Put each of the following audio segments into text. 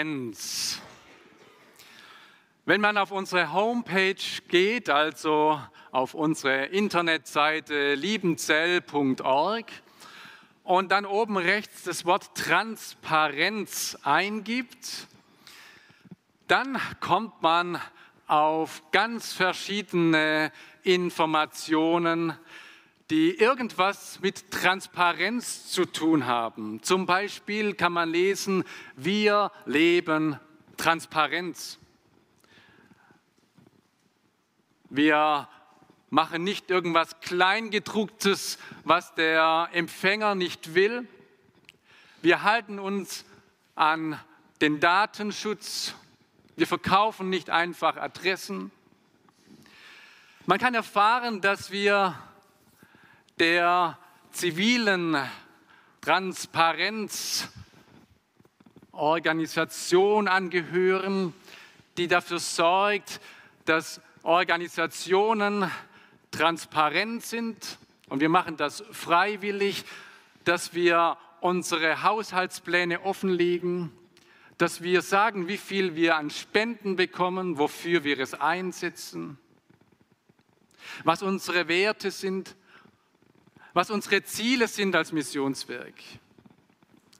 Transparenz. Wenn man auf unsere Homepage geht, also auf unsere Internetseite liebenzell.org und dann oben rechts das Wort Transparenz eingibt, dann kommt man auf ganz verschiedene Informationen, die irgendwas mit Transparenz zu tun haben. Zum Beispiel kann man lesen, wir leben Transparenz. Wir machen nicht irgendwas Kleingedrucktes, was der Empfänger nicht will. Wir halten uns an den Datenschutz. Wir verkaufen nicht einfach Adressen. Man kann erfahren, dass wir der zivilen Transparenzorganisation angehören, die dafür sorgt, dass Organisationen transparent sind. Und wir machen das freiwillig, dass wir unsere Haushaltspläne offenlegen, dass wir sagen, wie viel wir an Spenden bekommen, wofür wir es einsetzen, was unsere Werte sind, was unsere Ziele sind als Missionswerk.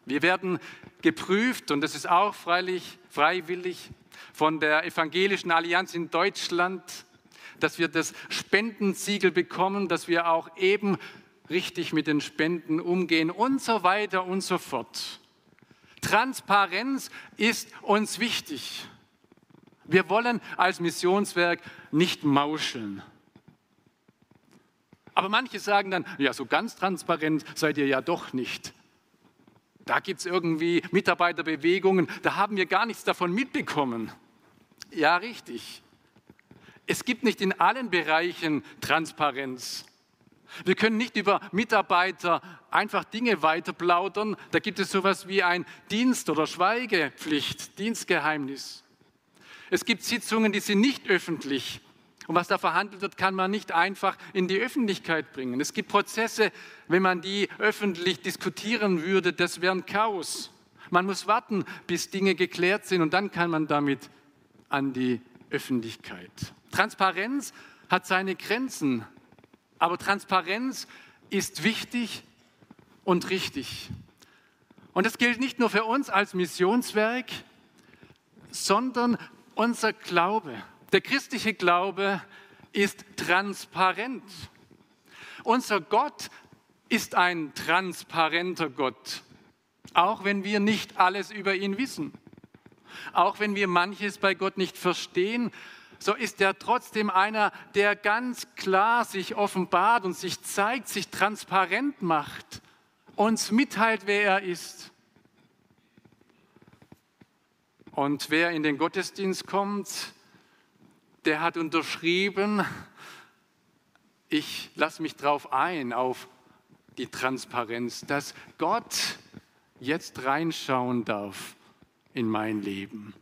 Wir werden geprüft, und das ist auch freilich, freiwillig, von der Evangelischen Allianz in Deutschland, dass wir das Spendensiegel bekommen, dass wir auch eben richtig mit den Spenden umgehen und so weiter und so fort. Transparenz ist uns wichtig. Wir wollen als Missionswerk nicht mauscheln. Aber manche sagen dann, ja, so ganz transparent seid ihr ja doch nicht. Da gibt es irgendwie Mitarbeiterbewegungen, da haben wir gar nichts davon mitbekommen. Ja, richtig. Es gibt nicht in allen Bereichen Transparenz. Wir können nicht über Mitarbeiter einfach Dinge weiterplaudern. Da gibt es sowas wie ein Dienst- oder Schweigepflicht, Dienstgeheimnis. Es gibt Sitzungen, die sind nicht öffentlich. Und was da verhandelt wird, kann man nicht einfach in die Öffentlichkeit bringen. Es gibt Prozesse, wenn man die öffentlich diskutieren würde, das wäre ein Chaos. Man muss warten, bis Dinge geklärt sind und dann kann man damit an die Öffentlichkeit. Transparenz hat seine Grenzen, aber Transparenz ist wichtig und richtig. Und das gilt nicht nur für uns als Missionswerk, sondern unser Glaube. Der christliche Glaube ist transparent. Unser Gott ist ein transparenter Gott, auch wenn wir nicht alles über ihn wissen. Auch wenn wir manches bei Gott nicht verstehen, so ist er trotzdem einer, der ganz klar sich offenbart und sich zeigt, sich transparent macht, uns mitteilt, wer er ist. Und wer in den Gottesdienst kommt, der hat unterschrieben, ich lasse mich darauf ein, auf die Transparenz, dass Gott jetzt reinschauen darf in mein Leben.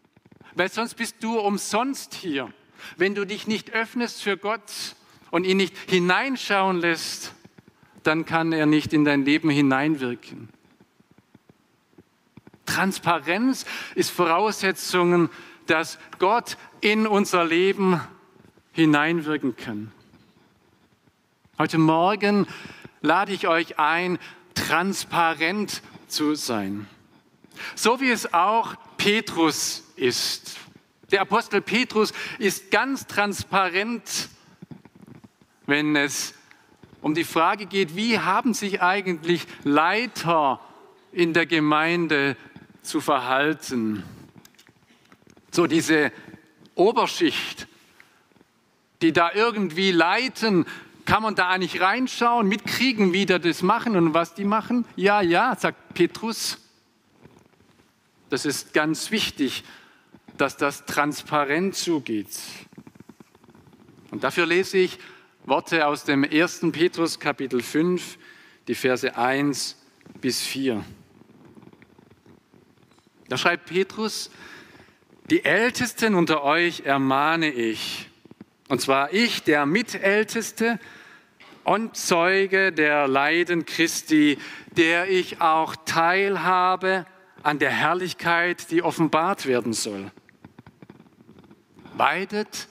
Weil sonst bist du umsonst hier. Wenn du dich nicht öffnest für Gott und ihn nicht hineinschauen lässt, dann kann er nicht in dein Leben hineinwirken. Transparenz ist Voraussetzung, dass Gott in unser Leben hineinwirken kann. Heute Morgen lade ich euch ein, transparent zu sein. So wie es auch Petrus ist. Der Apostel Petrus ist ganz transparent, wenn es um die Frage geht, wie haben sich eigentlich Leiter in der Gemeinde zu verhalten. So diese Oberschicht, die da irgendwie leiten, kann man da eigentlich reinschauen, mitkriegen, wie die das machen und was die machen? Ja, ja, sagt Petrus. Das ist ganz wichtig, dass das transparent zugeht. Und dafür lese ich Worte aus dem 1. Petrus Kapitel 5, die Verse 1 bis 4. Da schreibt Petrus, die Ältesten unter euch ermahne ich, und zwar ich, der Mitälteste und Zeuge der Leiden Christi, der ich auch teilhabe an der Herrlichkeit, die offenbart werden soll. Weidet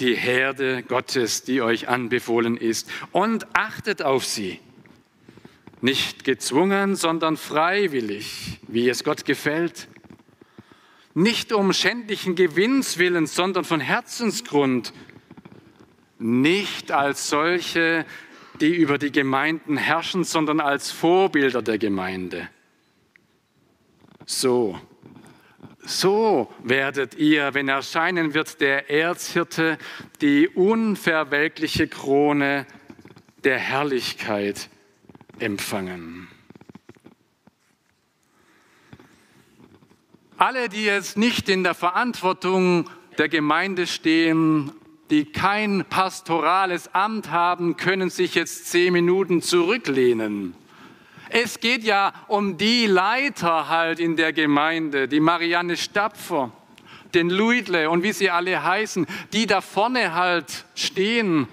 die Herde Gottes, die euch anbefohlen ist, und achtet auf sie. Nicht gezwungen, sondern freiwillig, wie es Gott gefällt. Nicht um schändlichen Gewinns willen, sondern von Herzensgrund. Nicht als solche, die über die Gemeinden herrschen, sondern als Vorbilder der Gemeinde. So so werdet ihr, wenn erscheinen wird der Erzhirte, die unverwelkliche Krone der Herrlichkeit empfangen. Alle, die jetzt nicht in der Verantwortung der Gemeinde stehen, die kein pastorales Amt haben, können sich jetzt zehn Minuten zurücklehnen. Es geht ja um die Leiter halt in der Gemeinde, die Marianne Stapfer, den Luidle und wie sie alle heißen, die da vorne halt stehen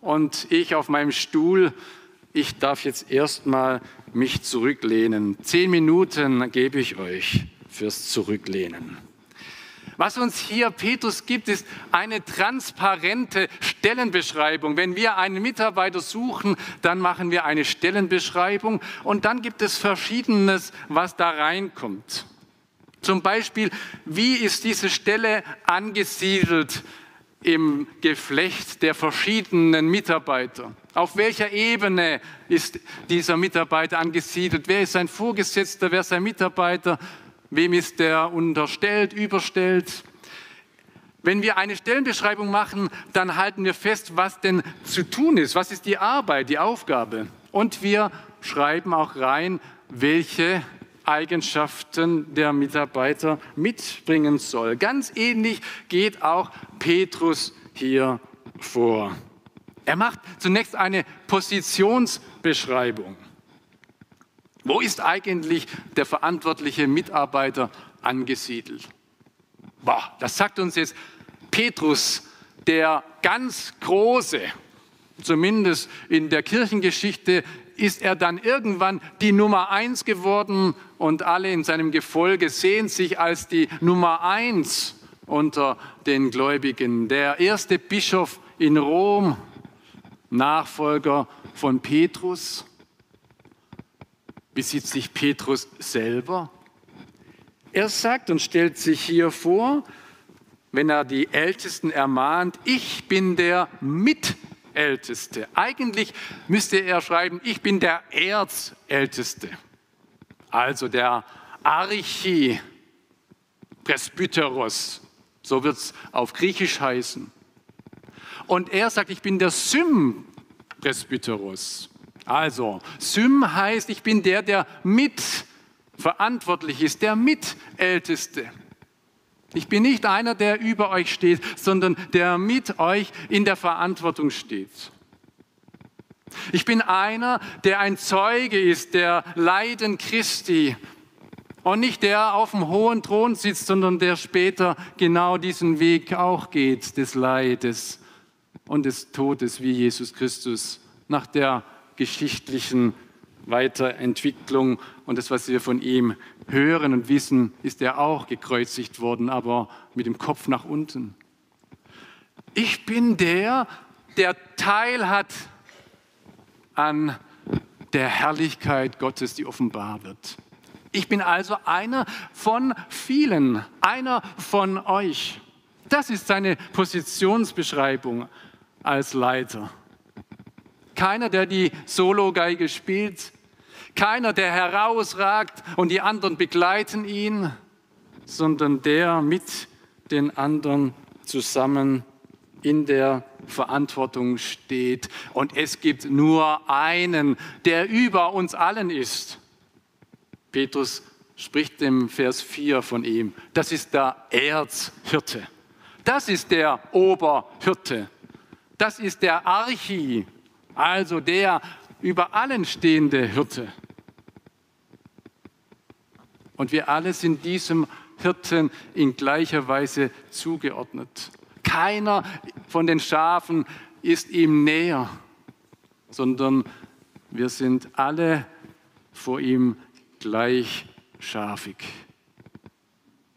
und ich auf meinem Stuhl. Ich darf jetzt erstmal mich zurücklehnen. Zehn Minuten gebe ich euch fürs Zurücklehnen. Was uns hier Petrus gibt, ist eine transparente Stellenbeschreibung. Wenn wir einen Mitarbeiter suchen, dann machen wir eine Stellenbeschreibung und dann gibt es Verschiedenes, was da reinkommt. Zum Beispiel, wie ist diese Stelle angesiedelt im Geflecht der verschiedenen Mitarbeiter? Auf welcher Ebene ist dieser Mitarbeiter angesiedelt? Wer ist sein Vorgesetzter? Wer ist sein Mitarbeiter? Wem ist der unterstellt, überstellt? Wenn wir eine Stellenbeschreibung machen, dann halten wir fest, was denn zu tun ist. Was ist die Arbeit, die Aufgabe? Und wir schreiben auch rein, welche Eigenschaften der Mitarbeiter mitbringen soll. Ganz ähnlich geht auch Petrus hier vor. Er macht zunächst eine Positionsbeschreibung. Wo ist eigentlich der verantwortliche Mitarbeiter angesiedelt? Boah, das sagt uns jetzt Petrus, der ganz große, zumindest in der Kirchengeschichte ist er dann irgendwann die Nummer eins geworden und alle in seinem Gefolge sehen sich als die Nummer eins unter den Gläubigen. Der erste Bischof in Rom, Nachfolger von Petrus. Wie sieht sich Petrus selber? Er sagt und stellt sich hier vor, wenn er die Ältesten ermahnt, ich bin der Mitälteste. Eigentlich müsste er schreiben, ich bin der Erzälteste, also der Archi Presbyteros, so wird es auf Griechisch heißen. Und er sagt, ich bin der Sym Presbyteros. Also, Sym heißt, ich bin der, der mitverantwortlich ist, der Mitälteste. Ich bin nicht einer, der über euch steht, sondern der mit euch in der Verantwortung steht. Ich bin einer, der ein Zeuge ist, der Leiden Christi und nicht der auf dem hohen Thron sitzt, sondern der später genau diesen Weg auch geht, des Leides und des Todes wie Jesus Christus nach der geschichtlichen Weiterentwicklung und das, was wir von ihm hören und wissen, ist er auch gekreuzigt worden, aber mit dem Kopf nach unten. Ich bin der, der Teil hat an der Herrlichkeit Gottes, die offenbar wird. Ich bin also einer von vielen, einer von euch. Das ist seine Positionsbeschreibung als Leiter. Keiner, der die Sologeige spielt, keiner, der herausragt und die anderen begleiten ihn, sondern der mit den anderen zusammen in der Verantwortung steht. Und es gibt nur einen, der über uns allen ist. Petrus spricht im Vers 4 von ihm. Das ist der Erzhirte. Das ist der Oberhirte. Das ist der Archi, also der über allen stehende Hirte. Und wir alle sind diesem Hirten in gleicher Weise zugeordnet. Keiner von den Schafen ist ihm näher, sondern wir sind alle vor ihm gleich schafig.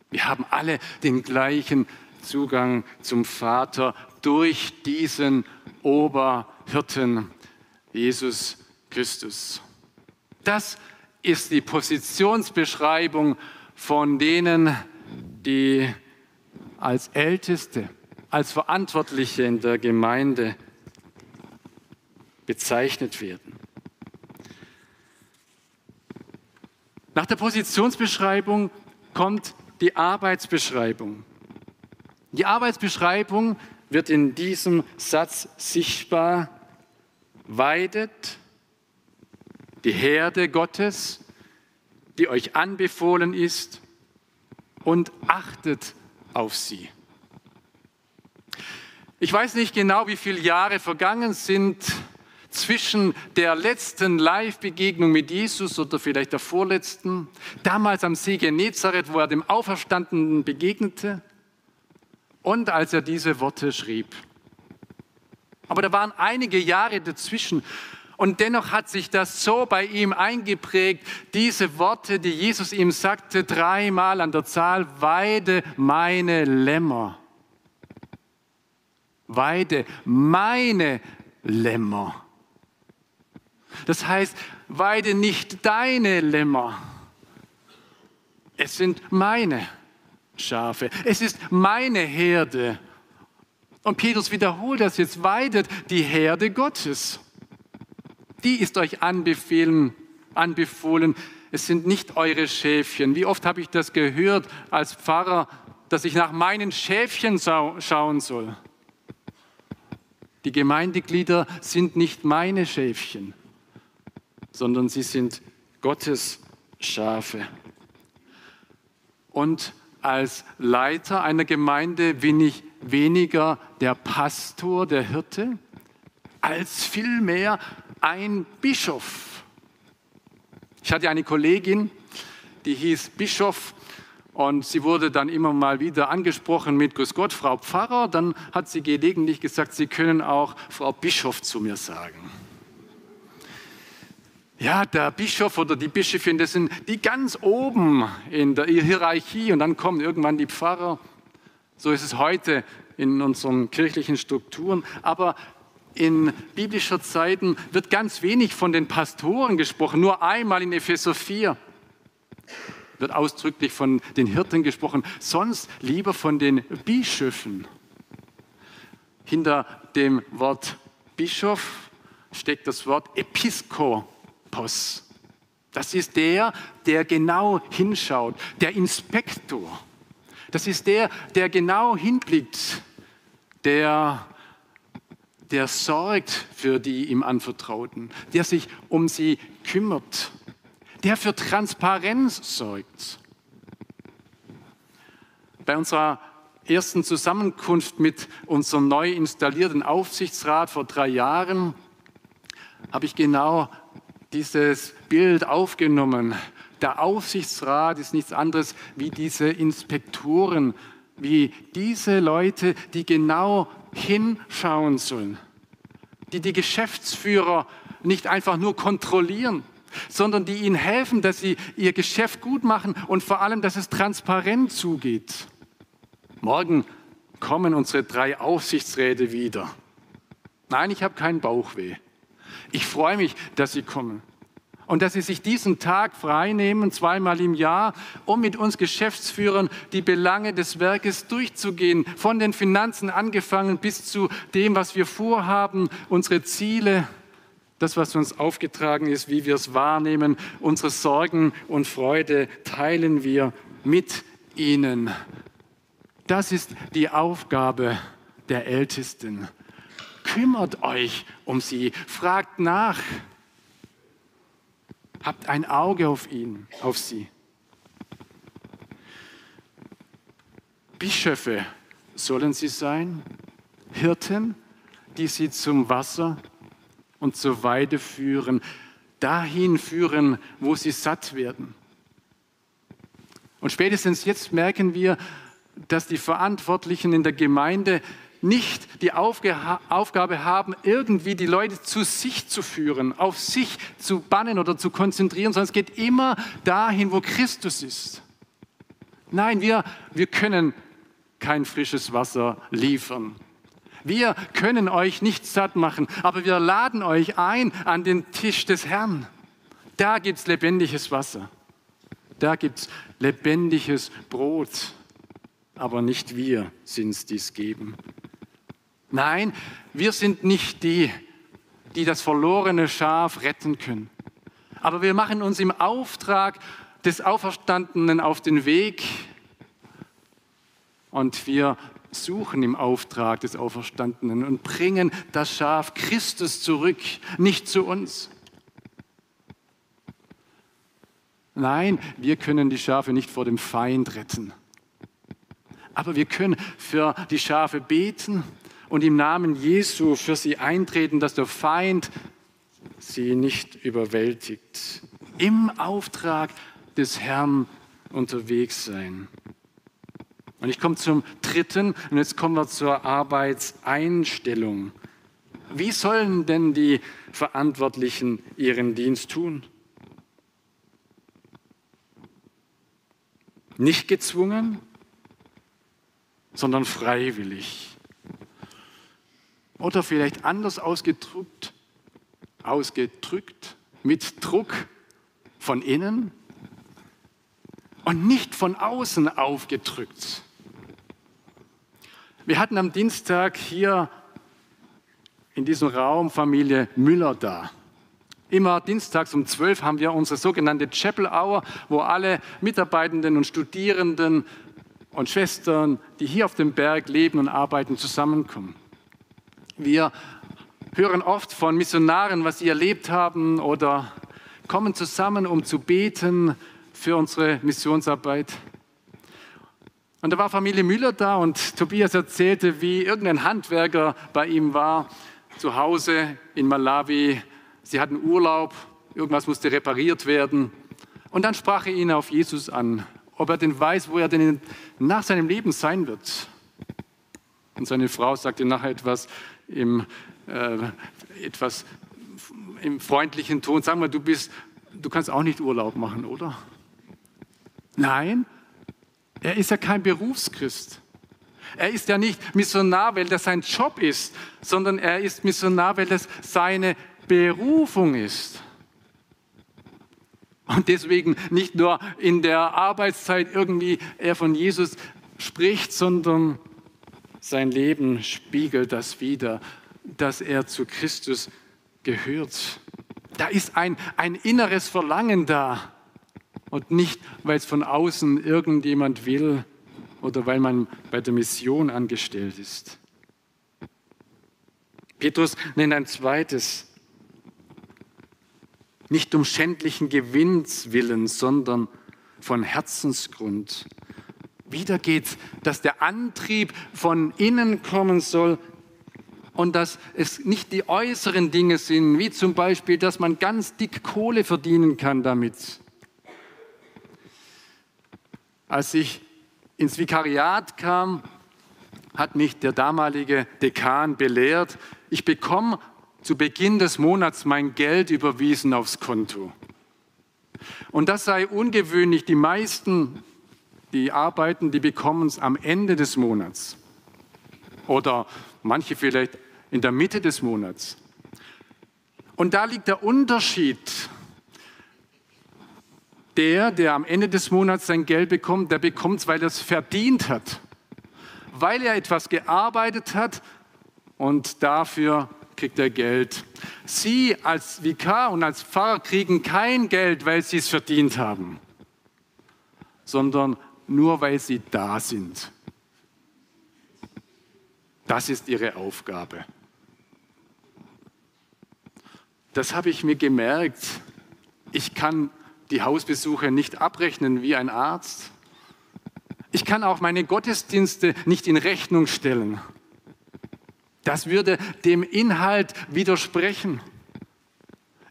Wir haben alle den gleichen Zugang zum Vater durch diesen Oberhirten Jesus Christus. Das ist die Positionsbeschreibung von denen, die als Älteste, als Verantwortliche in der Gemeinde bezeichnet werden. Nach der Positionsbeschreibung kommt die Arbeitsbeschreibung. Die Arbeitsbeschreibung wird in diesem Satz sichtbar. Weidet die Herde Gottes, die euch anbefohlen ist, und achtet auf sie. Ich weiß nicht genau, wie viele Jahre vergangen sind zwischen der letzten Live-Begegnung mit Jesus oder vielleicht der vorletzten, damals am See Genezareth, wo er dem Auferstandenen begegnete und als er diese Worte schrieb. Aber da waren einige Jahre dazwischen und dennoch hat sich das so bei ihm eingeprägt, diese Worte, die Jesus ihm sagte, dreimal an der Zahl, weide meine Lämmer. Weide meine Lämmer. Das heißt, weide nicht deine Lämmer. Es sind meine Schafe. Es ist meine Herde. Und Petrus wiederholt das jetzt, weidet die Herde Gottes. Die ist euch anbefehlen, anbefohlen. Es sind nicht eure Schäfchen. Wie oft habe ich das gehört als Pfarrer, dass ich nach meinen Schäfchen schauen soll. Die Gemeindeglieder sind nicht meine Schäfchen sondern sie sind Gottes Schafe. Und als Leiter einer Gemeinde bin ich weniger der Pastor, der Hirte, als vielmehr ein Bischof. Ich hatte eine Kollegin, die hieß Bischof und sie wurde dann immer mal wieder angesprochen mit Grüß Gott, Frau Pfarrer. Dann hat sie gelegentlich gesagt, Sie können auch Frau Bischof zu mir sagen. Ja, der Bischof oder die Bischöfin, das sind die ganz oben in der Hierarchie und dann kommen irgendwann die Pfarrer. So ist es heute in unseren kirchlichen Strukturen. Aber in biblischer Zeiten wird ganz wenig von den Pastoren gesprochen. Nur einmal in Epheser 4 wird ausdrücklich von den Hirten gesprochen, sonst lieber von den Bischöfen. Hinter dem Wort Bischof steckt das Wort Episko Episkopos. Das ist der, der genau hinschaut, der Inspektor. Das ist der, der genau hinblickt, der, der sorgt für die ihm Anvertrauten, der sich um sie kümmert, der für Transparenz sorgt. Bei unserer ersten Zusammenkunft mit unserem neu installierten Aufsichtsrat vor drei Jahren habe ich genau dieses Bild aufgenommen. Der Aufsichtsrat ist nichts anderes wie diese Inspektoren, wie diese Leute, die genau hinschauen sollen, die die Geschäftsführer nicht einfach nur kontrollieren, sondern die ihnen helfen, dass sie ihr Geschäft gut machen und vor allem, dass es transparent zugeht. Morgen kommen unsere drei Aufsichtsräte wieder. Nein, ich habe keinen Bauchweh. Ich freue mich, dass Sie kommen. Und dass Sie sich diesen Tag freinehmen, zweimal im Jahr, um mit uns Geschäftsführern die Belange des Werkes durchzugehen, von den Finanzen angefangen bis zu dem, was wir vorhaben, unsere Ziele, das, was uns aufgetragen ist, wie wir es wahrnehmen, unsere Sorgen und Freude teilen wir mit Ihnen. Das ist die Aufgabe der Ältesten kümmert euch um sie, fragt nach, habt ein Auge auf ihn, auf sie. Bischöfe sollen sie sein, Hirten, die sie zum Wasser und zur Weide führen, dahin führen, wo sie satt werden. Und spätestens jetzt merken wir, dass die Verantwortlichen in der Gemeinde nicht die Aufgabe haben, irgendwie die Leute zu sich zu führen, auf sich zu bannen oder zu konzentrieren, sondern es geht immer dahin, wo Christus ist. Nein, wir, wir können kein frisches Wasser liefern. Wir können euch nicht satt machen, aber wir laden euch ein an den Tisch des Herrn. Da gibt es lebendiges Wasser. Da gibt es lebendiges Brot. Aber nicht wir sind es, die es geben. Nein, wir sind nicht die, die das verlorene Schaf retten können. Aber wir machen uns im Auftrag des Auferstandenen auf den Weg und wir suchen im Auftrag des Auferstandenen und bringen das Schaf Christus zurück, nicht zu uns. Nein, wir können die Schafe nicht vor dem Feind retten. Aber wir können für die Schafe beten und im Namen Jesu für sie eintreten, dass der Feind sie nicht überwältigt. Im Auftrag des Herrn unterwegs sein. Und ich komme zum dritten und jetzt kommen wir zur Arbeitseinstellung. Wie sollen denn die Verantwortlichen ihren Dienst tun? Nicht gezwungen, sondern freiwillig. Oder vielleicht anders ausgedrückt, ausgedrückt mit Druck von innen und nicht von außen aufgedrückt. Wir hatten am Dienstag hier in diesem Raum Familie Müller da. Immer dienstags um 12 haben wir unsere sogenannte Chapel Hour, wo alle Mitarbeitenden und Studierenden und Schwestern, die hier auf dem Berg leben und arbeiten, zusammenkommen. Wir hören oft von Missionaren, was sie erlebt haben oder kommen zusammen, um zu beten für unsere Missionsarbeit. Und da war Familie Müller da und Tobias erzählte, wie irgendein Handwerker bei ihm war, zu Hause in Malawi. Sie hatten Urlaub, irgendwas musste repariert werden. Und dann sprach er ihn auf Jesus an, ob er denn weiß, wo er denn nach seinem Leben sein wird. Und seine Frau sagte nachher etwas im, äh, etwas im freundlichen Ton, sag mal, du bist, du kannst auch nicht Urlaub machen, oder? Nein, er ist ja kein Berufschrist. Er ist ja nicht Missionar, weil das sein Job ist, sondern er ist Missionar, weil das seine Berufung ist. Und deswegen nicht nur in der Arbeitszeit irgendwie er von Jesus spricht, sondern sein Leben spiegelt das wieder, dass er zu Christus gehört. Da ist ein, ein inneres Verlangen da und nicht, weil es von außen irgendjemand will oder weil man bei der Mission angestellt ist. Petrus nennt ein zweites, nicht um schändlichen Gewinns willen, sondern von Herzensgrund. Wieder geht, dass der Antrieb von innen kommen soll und dass es nicht die äußeren Dinge sind, wie zum Beispiel, dass man ganz dick Kohle verdienen kann damit, als ich ins Vikariat kam, hat mich der damalige Dekan belehrt, ich bekomme zu Beginn des Monats mein Geld überwiesen aufs Konto. Und das sei ungewöhnlich. Die meisten, die arbeiten, die bekommen es am Ende des Monats. Oder manche vielleicht in der Mitte des Monats. Und da liegt der Unterschied der, der am Ende des Monats sein Geld bekommt, der bekommt es, weil er es verdient hat, weil er etwas gearbeitet hat und dafür kriegt er Geld. Sie als Vikar und als Pfarrer kriegen kein Geld, weil sie es verdient haben, sondern nur weil sie da sind. Das ist ihre Aufgabe. Das habe ich mir gemerkt. Ich kann die Hausbesuche nicht abrechnen wie ein Arzt. Ich kann auch meine Gottesdienste nicht in Rechnung stellen. Das würde dem Inhalt widersprechen.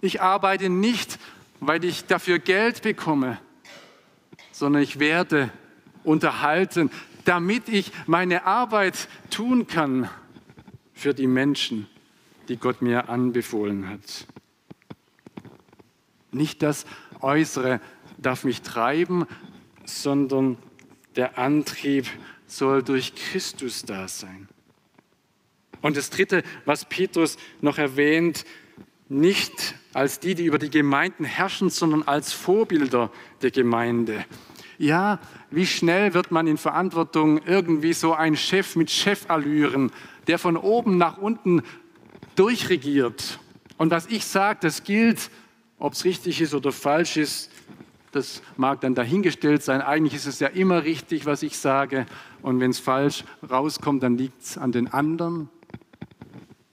Ich arbeite nicht, weil ich dafür Geld bekomme, sondern ich werde unterhalten, damit ich meine Arbeit tun kann für die Menschen, die Gott mir anbefohlen hat. Nicht das Äußere darf mich treiben, sondern der Antrieb soll durch Christus da sein. Und das Dritte, was Petrus noch erwähnt, nicht als die, die über die Gemeinden herrschen, sondern als Vorbilder der Gemeinde. Ja, wie schnell wird man in Verantwortung irgendwie so ein Chef mit Chefallüren, der von oben nach unten durchregiert. Und was ich sage, das gilt, ob es richtig ist oder falsch ist, das mag dann dahingestellt sein. Eigentlich ist es ja immer richtig, was ich sage. Und wenn es falsch rauskommt, dann liegt es an den anderen.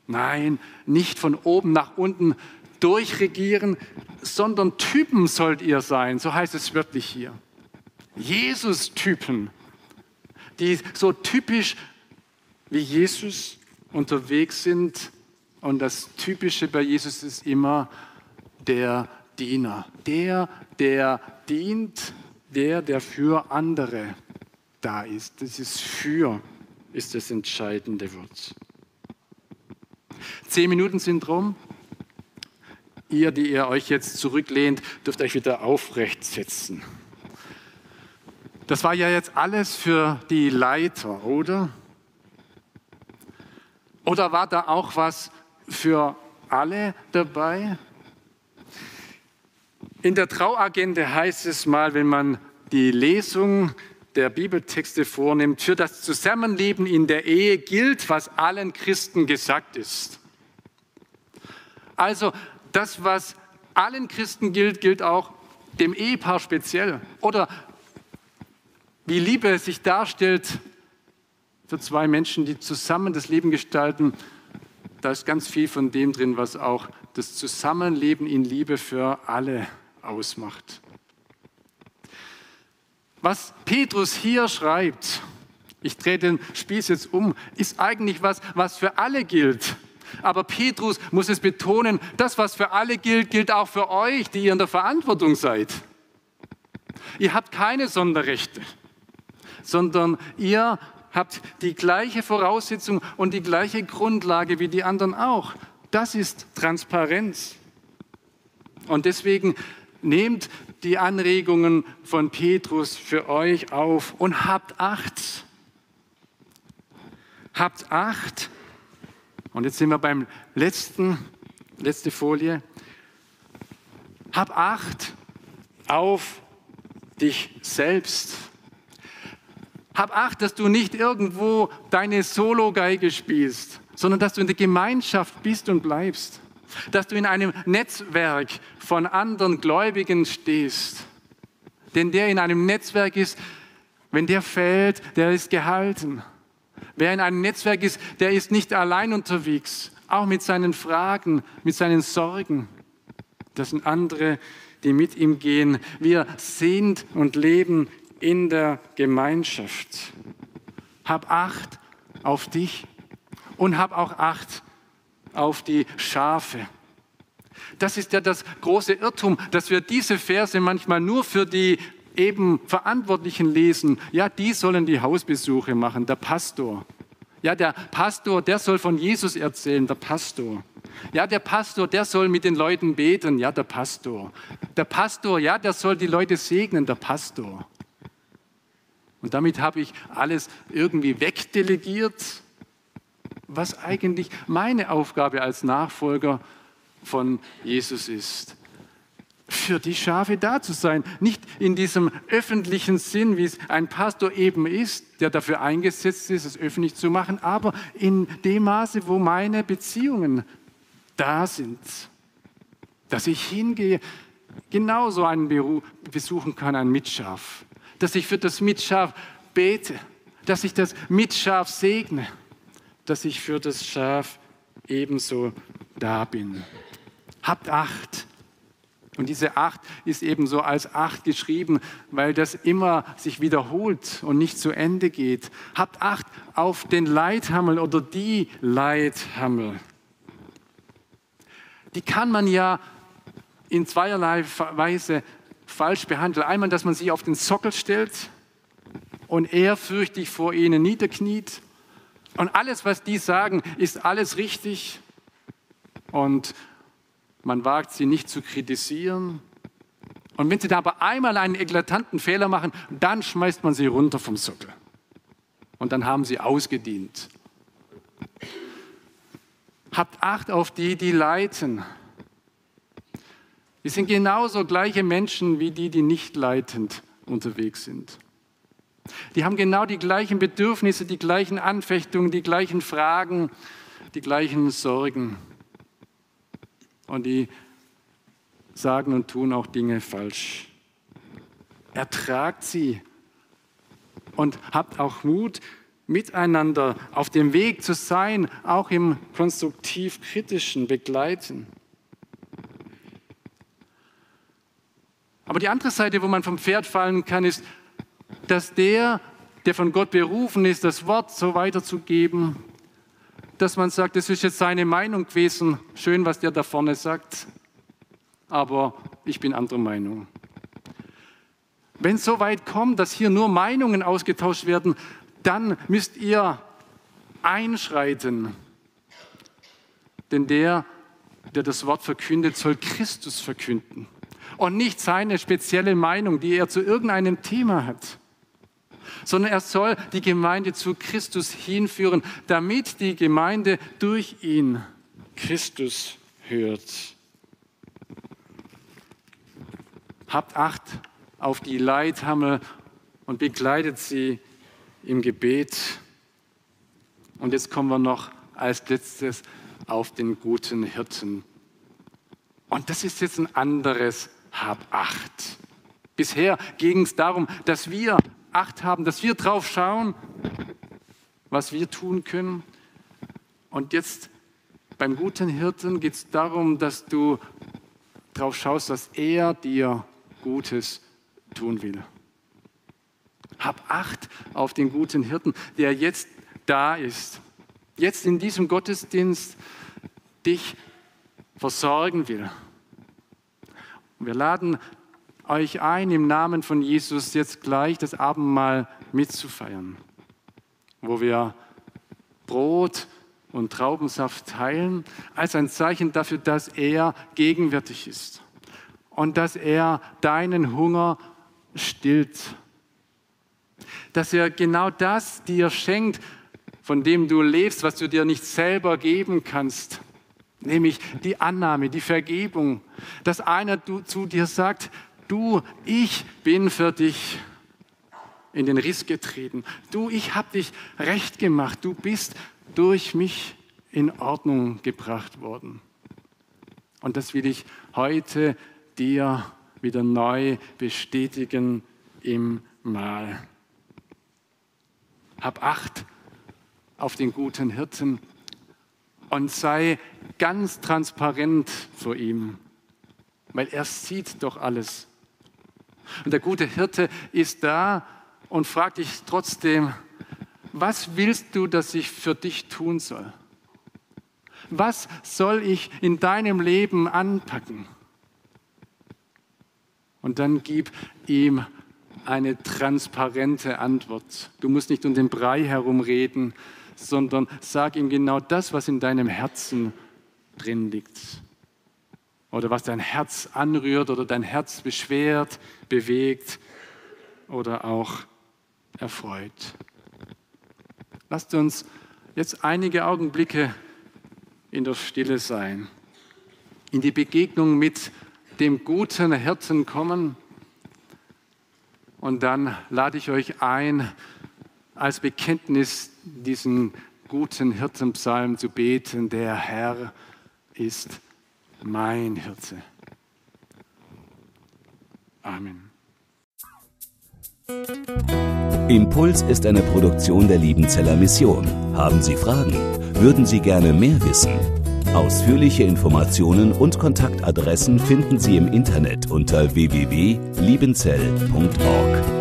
Nein, nicht von oben nach unten durchregieren, sondern Typen sollt ihr sein. So heißt es wörtlich hier. Jesus-Typen, die so typisch wie Jesus unterwegs sind. Und das Typische bei Jesus ist immer der Diener. Der, der dient, der, der für andere da ist. Das ist für, ist das entscheidende Wort. Zehn Minuten sind rum. Ihr, die ihr euch jetzt zurücklehnt, dürft euch wieder aufrecht setzen. Das war ja jetzt alles für die Leiter, oder? Oder war da auch was für alle dabei? In der Trauagende heißt es mal, wenn man die Lesung der Bibeltexte vornimmt, für das Zusammenleben in der Ehe gilt, was allen Christen gesagt ist. Also das, was allen Christen gilt, gilt auch dem Ehepaar speziell. Oder wie Liebe sich darstellt für zwei Menschen, die zusammen das Leben gestalten, da ist ganz viel von dem drin, was auch das Zusammenleben in Liebe für alle ausmacht. Was Petrus hier schreibt, ich drehe den Spieß jetzt um, ist eigentlich was, was für alle gilt. Aber Petrus muss es betonen, das, was für alle gilt, gilt auch für euch, die ihr in der Verantwortung seid. Ihr habt keine Sonderrechte sondern ihr habt die gleiche Voraussetzung und die gleiche Grundlage wie die anderen auch. Das ist Transparenz. Und deswegen nehmt die Anregungen von Petrus für euch auf und habt Acht. Habt Acht. Und jetzt sind wir beim letzten, letzte Folie. Hab Acht auf dich selbst. Hab Acht, dass du nicht irgendwo deine Solo-Geige spielst, sondern dass du in der Gemeinschaft bist und bleibst. Dass du in einem Netzwerk von anderen Gläubigen stehst. Denn der in einem Netzwerk ist, wenn der fällt, der ist gehalten. Wer in einem Netzwerk ist, der ist nicht allein unterwegs, auch mit seinen Fragen, mit seinen Sorgen. Das sind andere, die mit ihm gehen. Wir sind und leben in der Gemeinschaft. Hab Acht auf dich und hab auch Acht auf die Schafe. Das ist ja das große Irrtum, dass wir diese Verse manchmal nur für die eben Verantwortlichen lesen. Ja, die sollen die Hausbesuche machen, der Pastor. Ja, der Pastor, der soll von Jesus erzählen, der Pastor. Ja, der Pastor, der soll mit den Leuten beten, ja, der Pastor. Der Pastor, ja, der soll die Leute segnen, der Pastor. Und damit habe ich alles irgendwie wegdelegiert, was eigentlich meine Aufgabe als Nachfolger von Jesus ist. Für die Schafe da zu sein, nicht in diesem öffentlichen Sinn, wie es ein Pastor eben ist, der dafür eingesetzt ist, es öffentlich zu machen, aber in dem Maße, wo meine Beziehungen da sind, dass ich hingehe, genauso einen Beruf besuchen kann, ein Mitschaf, dass ich für das Mitschaf bete, dass ich das Mitschaf segne, dass ich für das Schaf ebenso da bin. Habt Acht Und diese acht ist eben so als acht geschrieben, weil das immer sich wiederholt und nicht zu Ende geht. Habt acht auf den Leithammel oder die Leithammel. Die kann man ja in zweierlei Weise falsch behandeln. Einmal, dass man sich auf den Sockel stellt und ehrfürchtig vor ihnen niederkniet. Und alles, was die sagen, ist alles richtig. Und man wagt sie nicht zu kritisieren. Und wenn sie da aber einmal einen eklatanten Fehler machen, dann schmeißt man sie runter vom Sockel. Und dann haben sie ausgedient. Habt Acht auf die, die leiten. Die sind genauso gleiche Menschen wie die, die nicht leitend unterwegs sind. Die haben genau die gleichen Bedürfnisse, die gleichen Anfechtungen, die gleichen Fragen, die gleichen Sorgen und die sagen und tun auch Dinge falsch. Ertragt sie und habt auch Mut, miteinander auf dem Weg zu sein, auch im konstruktiv-kritischen Begleiten. Aber die andere Seite, wo man vom Pferd fallen kann, ist, dass der, der von Gott berufen ist, das Wort so weiterzugeben, dass man sagt, das ist jetzt seine Meinung gewesen, schön, was der da vorne sagt, aber ich bin anderer Meinung. Wenn es so weit kommt, dass hier nur Meinungen ausgetauscht werden, dann müsst ihr einschreiten. Denn der, der das Wort verkündet, soll Christus verkünden und nicht seine spezielle Meinung, die er zu irgendeinem Thema hat sondern er soll die Gemeinde zu Christus hinführen, damit die Gemeinde durch ihn Christus hört. Habt Acht auf die Leithammel und begleitet sie im Gebet. Und jetzt kommen wir noch als letztes auf den guten Hirten. Und das ist jetzt ein anderes Hab Acht. Bisher ging es darum, dass wir Acht haben, dass wir drauf schauen, was wir tun können. Und jetzt beim guten Hirten geht es darum, dass du drauf schaust, dass er dir Gutes tun will. Hab Acht auf den guten Hirten, der jetzt da ist, jetzt in diesem Gottesdienst dich versorgen will. Und wir laden euch ein, im Namen von Jesus jetzt gleich das Abendmahl mitzufeiern, wo wir Brot und Traubensaft teilen, als ein Zeichen dafür, dass er gegenwärtig ist und dass er deinen Hunger stillt. Dass er genau das dir schenkt, von dem du lebst, was du dir nicht selber geben kannst, nämlich die Annahme, die Vergebung, dass einer zu dir sagt, du, ich bin für dich in den Riss getreten. Du, ich habe dich recht gemacht. Du bist durch mich in Ordnung gebracht worden. Und das will ich heute dir wieder neu bestätigen im Mahl. Hab Acht auf den guten Hirten und sei ganz transparent vor ihm, weil er sieht doch alles. Und der gute Hirte ist da und fragt dich trotzdem, was willst du, dass ich für dich tun soll? Was soll ich in deinem Leben anpacken? Und dann gib ihm eine transparente Antwort. Du musst nicht um den Brei herumreden, sondern sag ihm genau das, was in deinem Herzen drin liegt oder was dein Herz anrührt oder dein Herz beschwert, bewegt oder auch erfreut. Lasst uns jetzt einige Augenblicke in der Stille sein, in die Begegnung mit dem guten Hirten kommen und dann lade ich euch ein, als Bekenntnis diesen guten Hirtenpsalm zu beten, der Herr ist mein Hirte. Amen. Impuls ist eine Produktion der Liebenzeller Mission. Haben Sie Fragen? Würden Sie gerne mehr wissen? Ausführliche Informationen und Kontaktadressen finden Sie im Internet unter www.liebenzell.org.